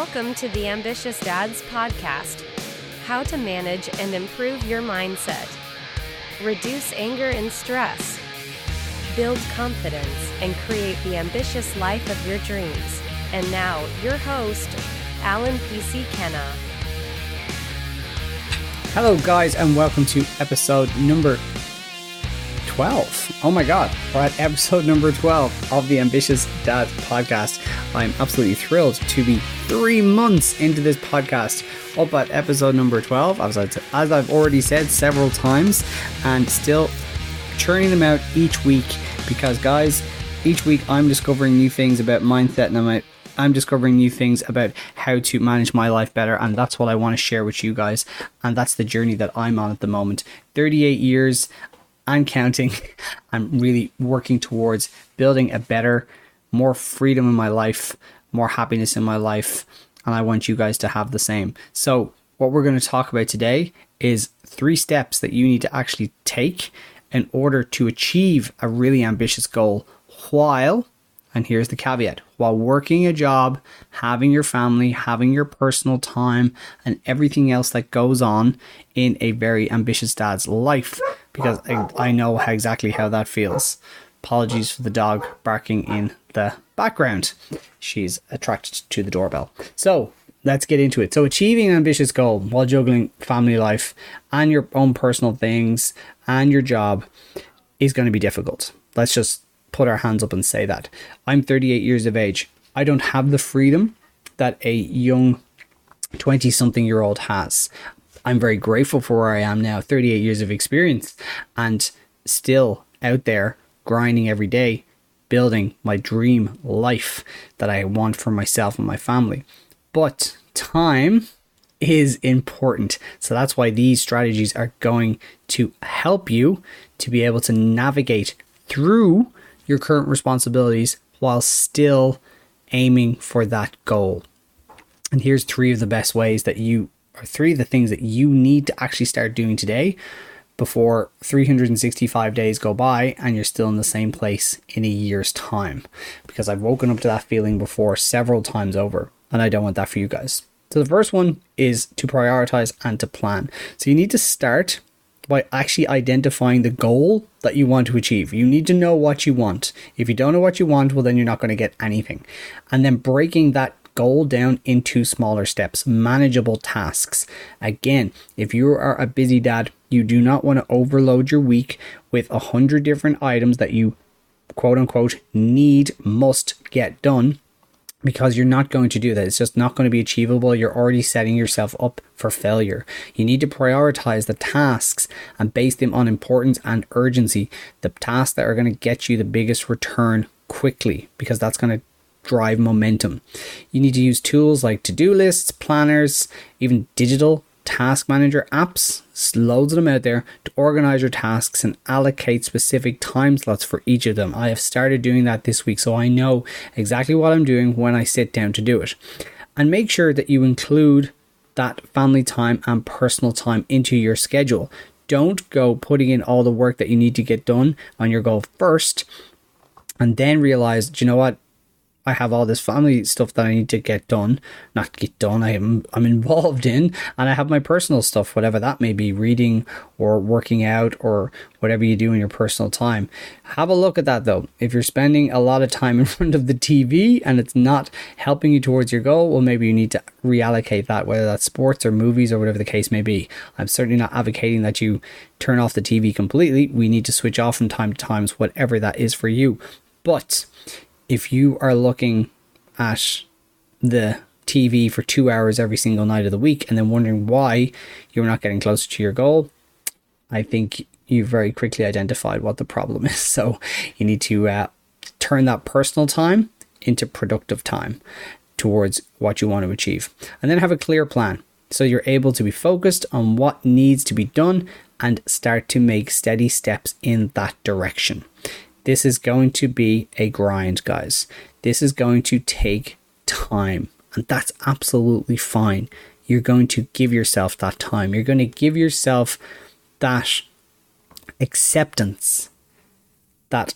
Welcome to the Ambitious Dads Podcast How to manage and improve your mindset, reduce anger and stress, build confidence, and create the ambitious life of your dreams. And now, your host, Alan P.C. Kenna. Hello, guys, and welcome to episode number 12. Oh my god, we're at episode number 12 of the Ambitious Dad podcast. I'm absolutely thrilled to be three months into this podcast, up at episode number 12, as, I've already said several times, and still churning them out each week because, guys, each week I'm discovering new things about mindset and I'm I'm discovering new things about how to manage my life better, and that's what I want to share with you guys. And that's the journey that I'm on at the moment. 38 years, and counting. I'm really working towards building a better, more freedom in my life, more happiness in my life, and I want you guys to have the same. So, what we're going to talk about today is three steps that you need to actually take in order to achieve a really ambitious goal while and here's the caveat while working a job, having your family, having your personal time, and everything else that goes on in a very ambitious dad's life, because I, I know exactly how that feels. Apologies for the dog barking in the background. She's attracted to the doorbell. So let's get into it. So, achieving an ambitious goal while juggling family life and your own personal things and your job is going to be difficult. Let's just put our hands up and say that. I'm 38 years of age. I don't have the freedom that a young 20 something year old has. I'm very grateful for where I am now, 38 years of experience, and still out there grinding every day, building my dream life that I want for myself and my family. But time is important. So that's why these strategies are going to help you to be able to navigate through your current responsibilities while still aiming for that goal. And here's three of the best ways that you, or three of the things that you need to actually start doing today before 365 days go by and you're still in the same place in a year's time. Because I've woken up to that feeling before several times over, and I don't want that for you guys. So the first one is to prioritize and to plan. So you need to start by actually identifying the goal that you want to achieve. You need to know what you want. If you don't know what you want, well, then you're not going to get anything. And then breaking that goal down into smaller steps, manageable tasks. Again, if you are a busy dad, you do not want to overload your week with a hundred different items that you quote unquote need, must get done because you're not going to do that. It's just not going to be achievable. You're already setting yourself up for failure. You need to prioritize the tasks and base them on importance and urgency, the tasks that are going to get you the biggest return quickly, because that's going to drive momentum. You need to use tools like to do lists, planners, even digital task manager apps, loads of them out there to organize your tasks and allocate specific time slots for each of them. I have started doing that this week, so I know exactly what I'm doing when I sit down to do it. And make sure that you include that family time and personal time into your schedule. Don't go putting in all the work that you need to get done on your goal first and then realize, you know what? I have all this family stuff that I need to get done, not get done. I am I'm involved in, and I have my personal stuff, whatever that may be, reading or working out or whatever you do in your personal time. Have a look at that though. If you're spending a lot of time in front of the TV and it's not helping you towards your goal, well, maybe you need to reallocate that, whether that's sports or movies or whatever the case may be. I'm certainly not advocating that you turn off the TV completely. We need to switch off from time to times, whatever that is for you. But if you are looking at the TV for two hours every single night of the week and then wondering why you're not getting closer to your goal, I think you very quickly identified what the problem is. So you need to uh, turn that personal time into productive time towards what you want to achieve. And then have a clear plan. So you're able to be focused on what needs to be done and start to make steady steps in that direction. This is going to be a grind, guys. This is going to take time, and that's absolutely fine. You're going to give yourself that time. You're going to give yourself that acceptance that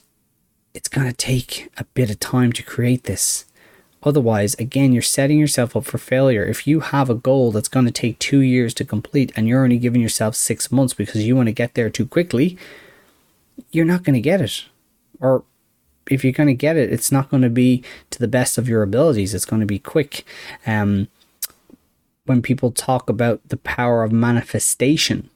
it's going to take a bit of time to create this Otherwise, again, you're setting yourself up for failure. If you have a goal that's going to take two years to complete and you're only giving yourself six months because you want to get there too quickly, you're not going to get it. Or if you're going to get it, it's not going to be to the best of your abilities. It's going to be quick. Um, when people talk about the power of manifestation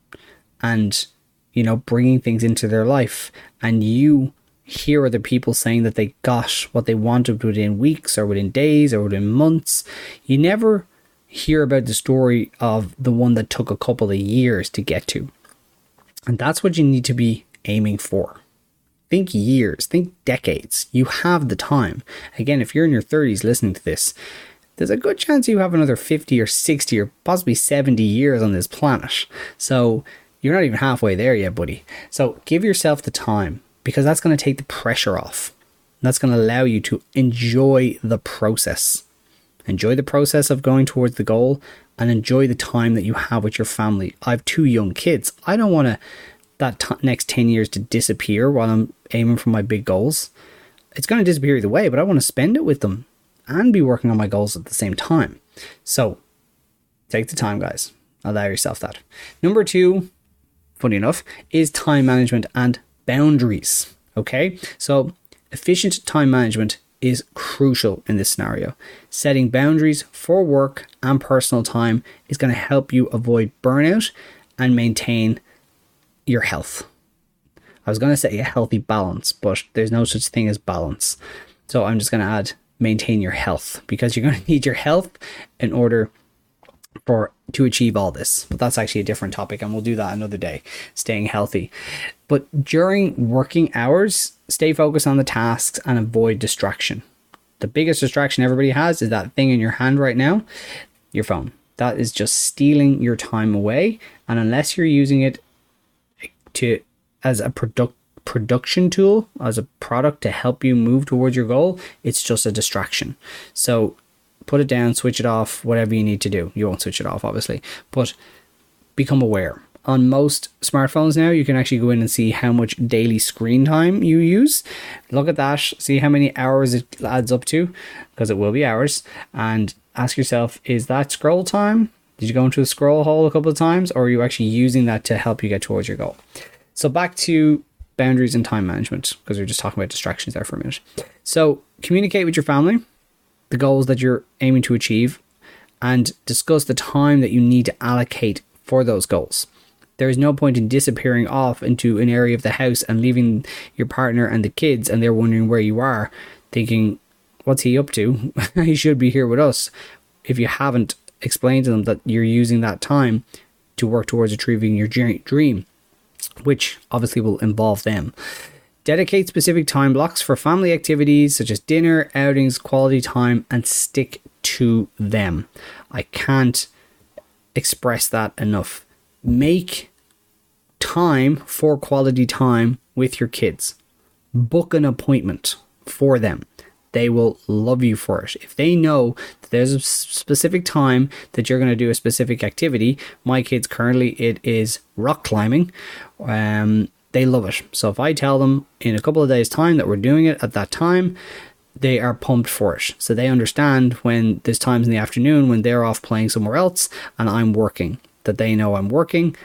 and, you know, bringing things into their life, and you hear other people saying that they got what they wanted within weeks or within days or within months. You never hear about the story of the one that took a couple of years to get to. And that's what you need to be aiming for. Think years, think decades. You have the time. Again, if you're in your 30s listening to this, there's a good chance you have another 50 or 60 or possibly 70 years on this planet. So you're not even halfway there yet, buddy. So give yourself the time because that's going to take the pressure off. That's going to allow you to enjoy the process. Enjoy the process of going towards the goal and enjoy the time that you have with your family. I have two young kids. I don't want to that t- next 10 years to disappear while I'm aiming for my big goals. It's going to disappear either way, but I want to spend it with them and be working on my goals at the same time. So take the time, guys. Allow yourself that. Number two, funny enough, is time management and boundaries. Okay, so efficient time management is crucial in this scenario. Setting boundaries for work and personal time is going to help you avoid burnout and maintain your health. I was going to say a healthy balance, but there's no such thing as balance. So I'm just going to add maintain your health because you're going to need your health in order for to achieve all this. But that's actually a different topic and we'll do that another day, staying healthy. But during working hours, stay focused on the tasks and avoid distraction. The biggest distraction everybody has is that thing in your hand right now, your phone. That is just stealing your time away. And unless you're using it to as a product production tool, as a product to help you move towards your goal, it's just a distraction. So put it down, switch it off, whatever you need to do. You won't switch it off, obviously, but become aware. On most smartphones now, you can actually go in and see how much daily screen time you use. Look at that, see how many hours it adds up to, because it will be hours, and ask yourself is that scroll time? Did you go into a scroll hole a couple of times, or are you actually using that to help you get towards your goal? So, back to boundaries and time management, because we are just talking about distractions there for a minute. So, communicate with your family the goals that you're aiming to achieve and discuss the time that you need to allocate for those goals. There is no point in disappearing off into an area of the house and leaving your partner and the kids, and they're wondering where you are, thinking, What's he up to? he should be here with us. If you haven't explained to them that you're using that time to work towards achieving your dream, which obviously will involve them. Dedicate specific time blocks for family activities such as dinner, outings, quality time, and stick to them. I can't express that enough. Make time for quality time with your kids. Book an appointment for them. They will love you for it. If they know that there's a specific time that you're going to do a specific activity, my kids currently it is rock climbing. Um, they love it. So if I tell them in a couple of days' time that we're doing it at that time, they are pumped for it. So they understand when there's times in the afternoon when they're off playing somewhere else and I'm working, that they know I'm working,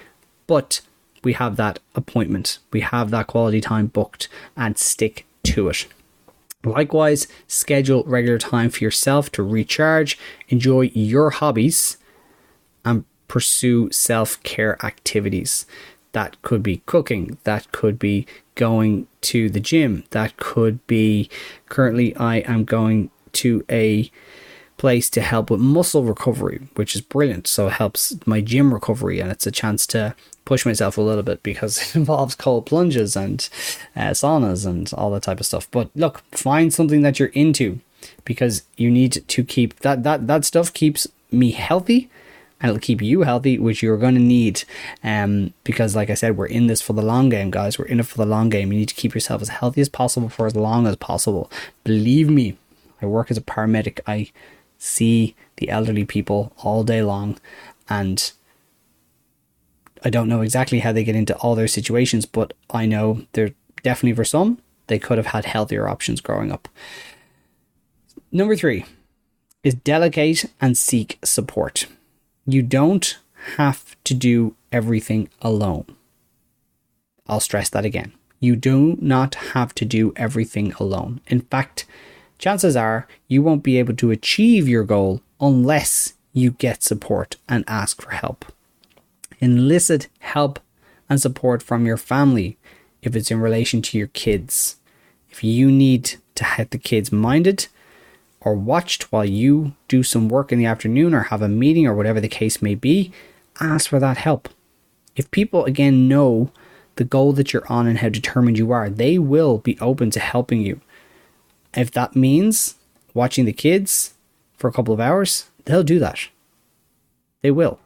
but we have that appointment, we have that quality time booked and stick to it. Likewise, schedule regular time for yourself to recharge, enjoy your hobbies, and pursue self care activities. That could be cooking. That could be going to the gym. That could be currently I am going to a place to help with muscle recovery, which is brilliant. So it helps my gym recovery and it's a chance to push myself a little bit because it involves cold plunges and uh, saunas and all that type of stuff. But look, find something that you're into because you need to keep that that that stuff keeps me healthy and it'll keep you healthy, which you're going to need. Um, because, like I said, we're in this for the long game, guys. We're in it for the long game. You need to keep yourself as healthy as possible for as long as possible. Believe me, I work as a paramedic. I see the elderly people all day long, and I don't know exactly how they get into all their situations, but I know they're definitely for some, they could have had healthier options growing up. Number three, is delegate and seek support. You don't have to do everything alone. I'll stress that again. You do not have to do everything alone. In fact, chances are you won't be able to achieve your goal unless you get support and ask for help. Enlist help and support from your family if it's in relation to your kids. If you need to have the kids minded or watched while you do some work in the afternoon or have a meeting or whatever the case may be, ask for that help. If people again know the goal that you're on and how determined you are, they will be open to helping you. If that means watching the kids for a couple of hours, they'll do that. They will.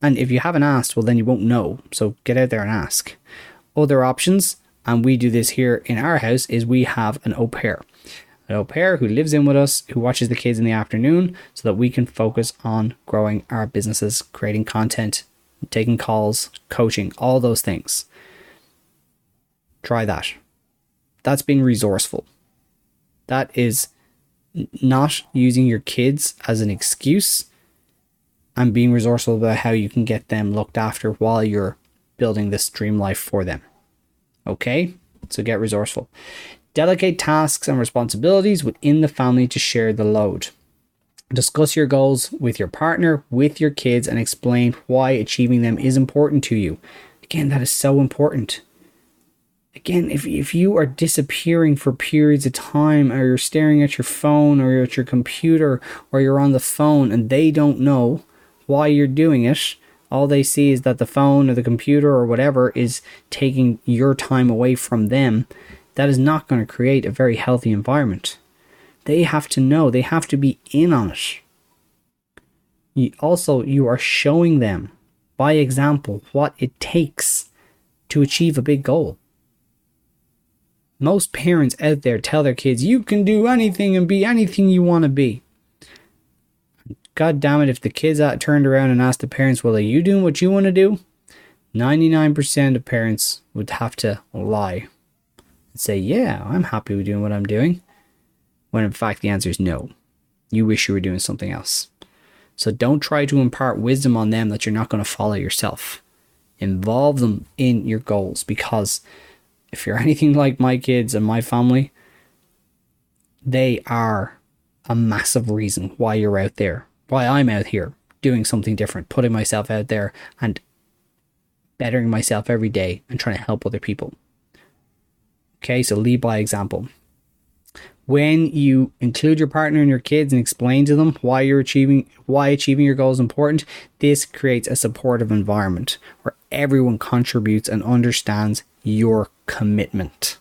And if you haven't asked, well, then you won't know. So get out there and ask. Other options, and we do this here in our house, is we have an au pair. An au pair who lives in with us, who watches the kids in the afternoon, so that we can focus on growing our businesses, creating content, taking calls, coaching, all those things. Try that. That's being resourceful. That is not using your kids as an excuse and being resourceful about how you can get them looked after while you're building this dream life for them. Okay? So get resourceful. Delegate tasks and responsibilities within the family to share the load. Discuss your goals with your partner, with your kids, and explain why achieving them is important to you. Again, that is so important. Again, if, if you are disappearing for periods of time, or you're staring at your phone, or you're at your computer, or you're on the phone, and they don't know why you're doing it, all they see is that the phone or the computer or whatever is taking your time away from them. That is not going to create a very healthy environment. They have to know, they have to be in on it. You also, you are showing them by example what it takes to achieve a big goal. Most parents out there tell their kids, you can do anything and be anything you want to be. God damn it, if the kids out turned around and asked the parents, well, are you doing what you want to do? 99% of parents would have to lie and say, yeah, I'm happy with doing what I'm doing when in fact the answer is no. You wish you were doing something else. So don't try to impart wisdom on them that you're not going to follow yourself. Involve them in your goals because if you're anything like my kids and my family, they are a massive reason why you're out there, why I'm out here doing something different, putting myself out there and bettering myself every day and trying to help other people. Okay, so lead by example when you include your partner and your kids and explain to them why you're achieving why achieving your goal is important this creates a supportive environment where everyone contributes and understands your commitment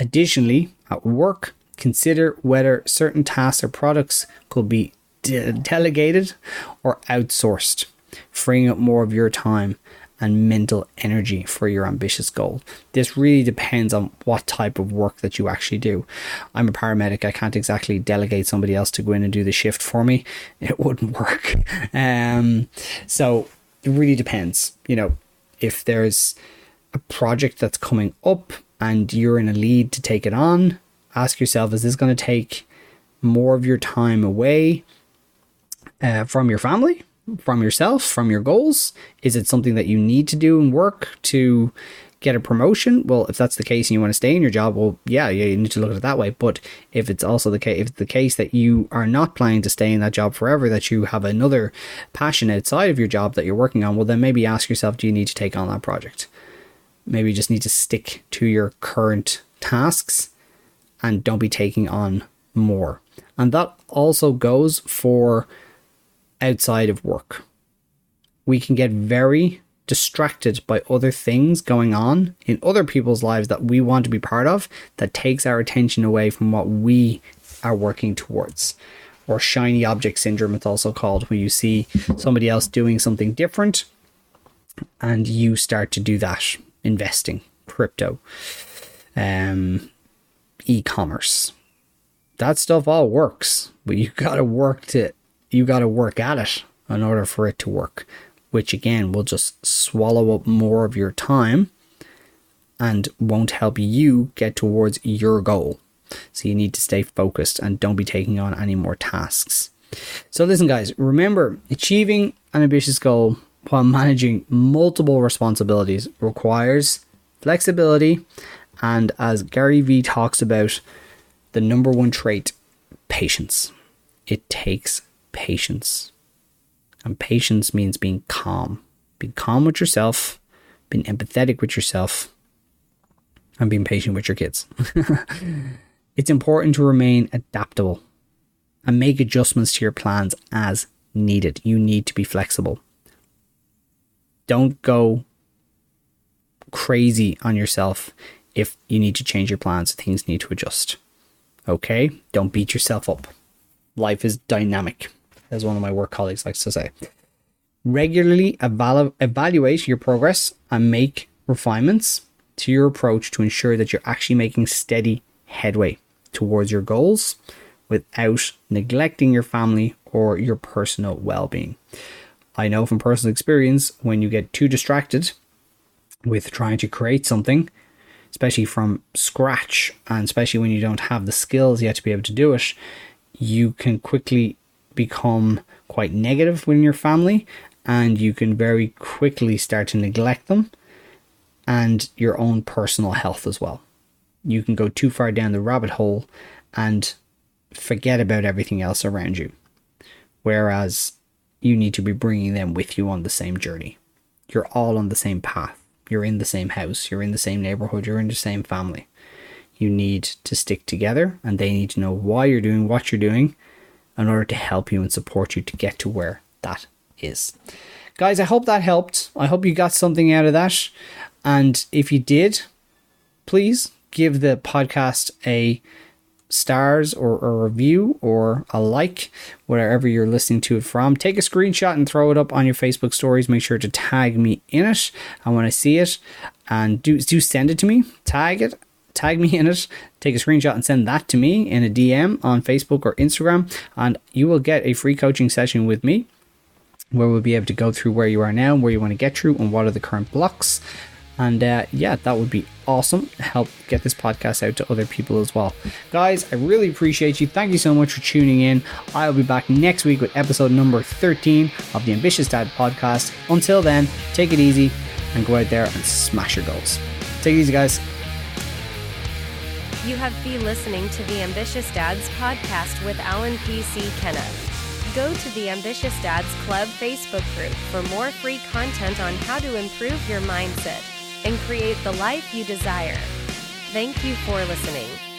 additionally at work consider whether certain tasks or products could be de- delegated or outsourced freeing up more of your time and mental energy for your ambitious goal. This really depends on what type of work that you actually do. I'm a paramedic, I can't exactly delegate somebody else to go in and do the shift for me. It wouldn't work. Um, so it really depends. You know, if there's a project that's coming up and you're in a lead to take it on, ask yourself is this going to take more of your time away uh, from your family? from yourself, from your goals? Is it something that you need to do and work to get a promotion? Well, if that's the case and you want to stay in your job, well, yeah, yeah, you need to look at it that way. But if it's also the case, if the case that you are not planning to stay in that job forever, that you have another passion outside of your job that you're working on, well, then maybe ask yourself, do you need to take on that project? Maybe you just need to stick to your current tasks and don't be taking on more. And that also goes for outside of work. We can get very distracted by other things going on in other people's lives that we want to be part of that takes our attention away from what we are working towards. Or shiny object syndrome, it's also called, when you see somebody else doing something different and you start to do that investing, crypto, um, e commerce. That stuff all works, but you got to work to you got to work at it in order for it to work, which again will just swallow up more of your time and won't help you get towards your goal. So you need to stay focused and don't be taking on any more tasks. So listen, guys, remember achieving an ambitious goal while managing multiple responsibilities requires flexibility and as Gary Vee talks about, the number one trait, patience. It takes patience. And patience means being calm. Being calm with yourself, being empathetic with yourself, and being patient with your kids. it's important to remain adaptable and make adjustments to your plans as needed. You need to be flexible. Don't go crazy on yourself if you need to change your plans, things need to adjust. Okay? Don't beat yourself up. Life is dynamic, as one of my work colleagues likes to say. Regularly evalu- evaluate your progress and make refinements to your approach to ensure that you're actually making steady headway towards your goals without neglecting your family or your personal well being. I know from personal experience when you get too distracted with trying to create something, especially from scratch, and especially when you don't have the skills yet to be able to do it, you can quickly become quite negative within your family and you can very quickly start to neglect them and your own personal health as well. You can go too far down the rabbit hole and forget about everything else around you. Whereas you need to be bringing them with you on the same journey. You're all on the same path. You're in the same house, you're in the same neighborhood, you're in the same family. You need to stick together and they need to know why you're doing what you're doing in order to help you and support you to get to where that is. Guys, I hope that helped. I hope you got something out of that. And if you did, please give the podcast a stars or a review or a like, wherever you're listening to it from. Take a screenshot and throw it up on your Facebook stories. Make sure to tag me in it. And when I see it, and do, do send it to me, tag it, tag me in it, take a screenshot and send that to me in a DM on Facebook or Instagram, and you will get a free coaching session with me where we'll be able to go through where you are now, where you want to get through, and what are the current blocks. And uh, yeah, that would be awesome. Help get this podcast out to other people as well. Guys, I really appreciate you. Thank you so much for tuning in. I'll be back next week with episode number 13 of the Ambitious Dad podcast. Until then, take it easy and go out there and smash your goals. Take it easy, guys. You have been listening to the Ambitious Dads podcast with Alan P.C. Kenna. Go to the Ambitious Dads Club Facebook group for more free content on how to improve your mindset and create the life you desire. Thank you for listening.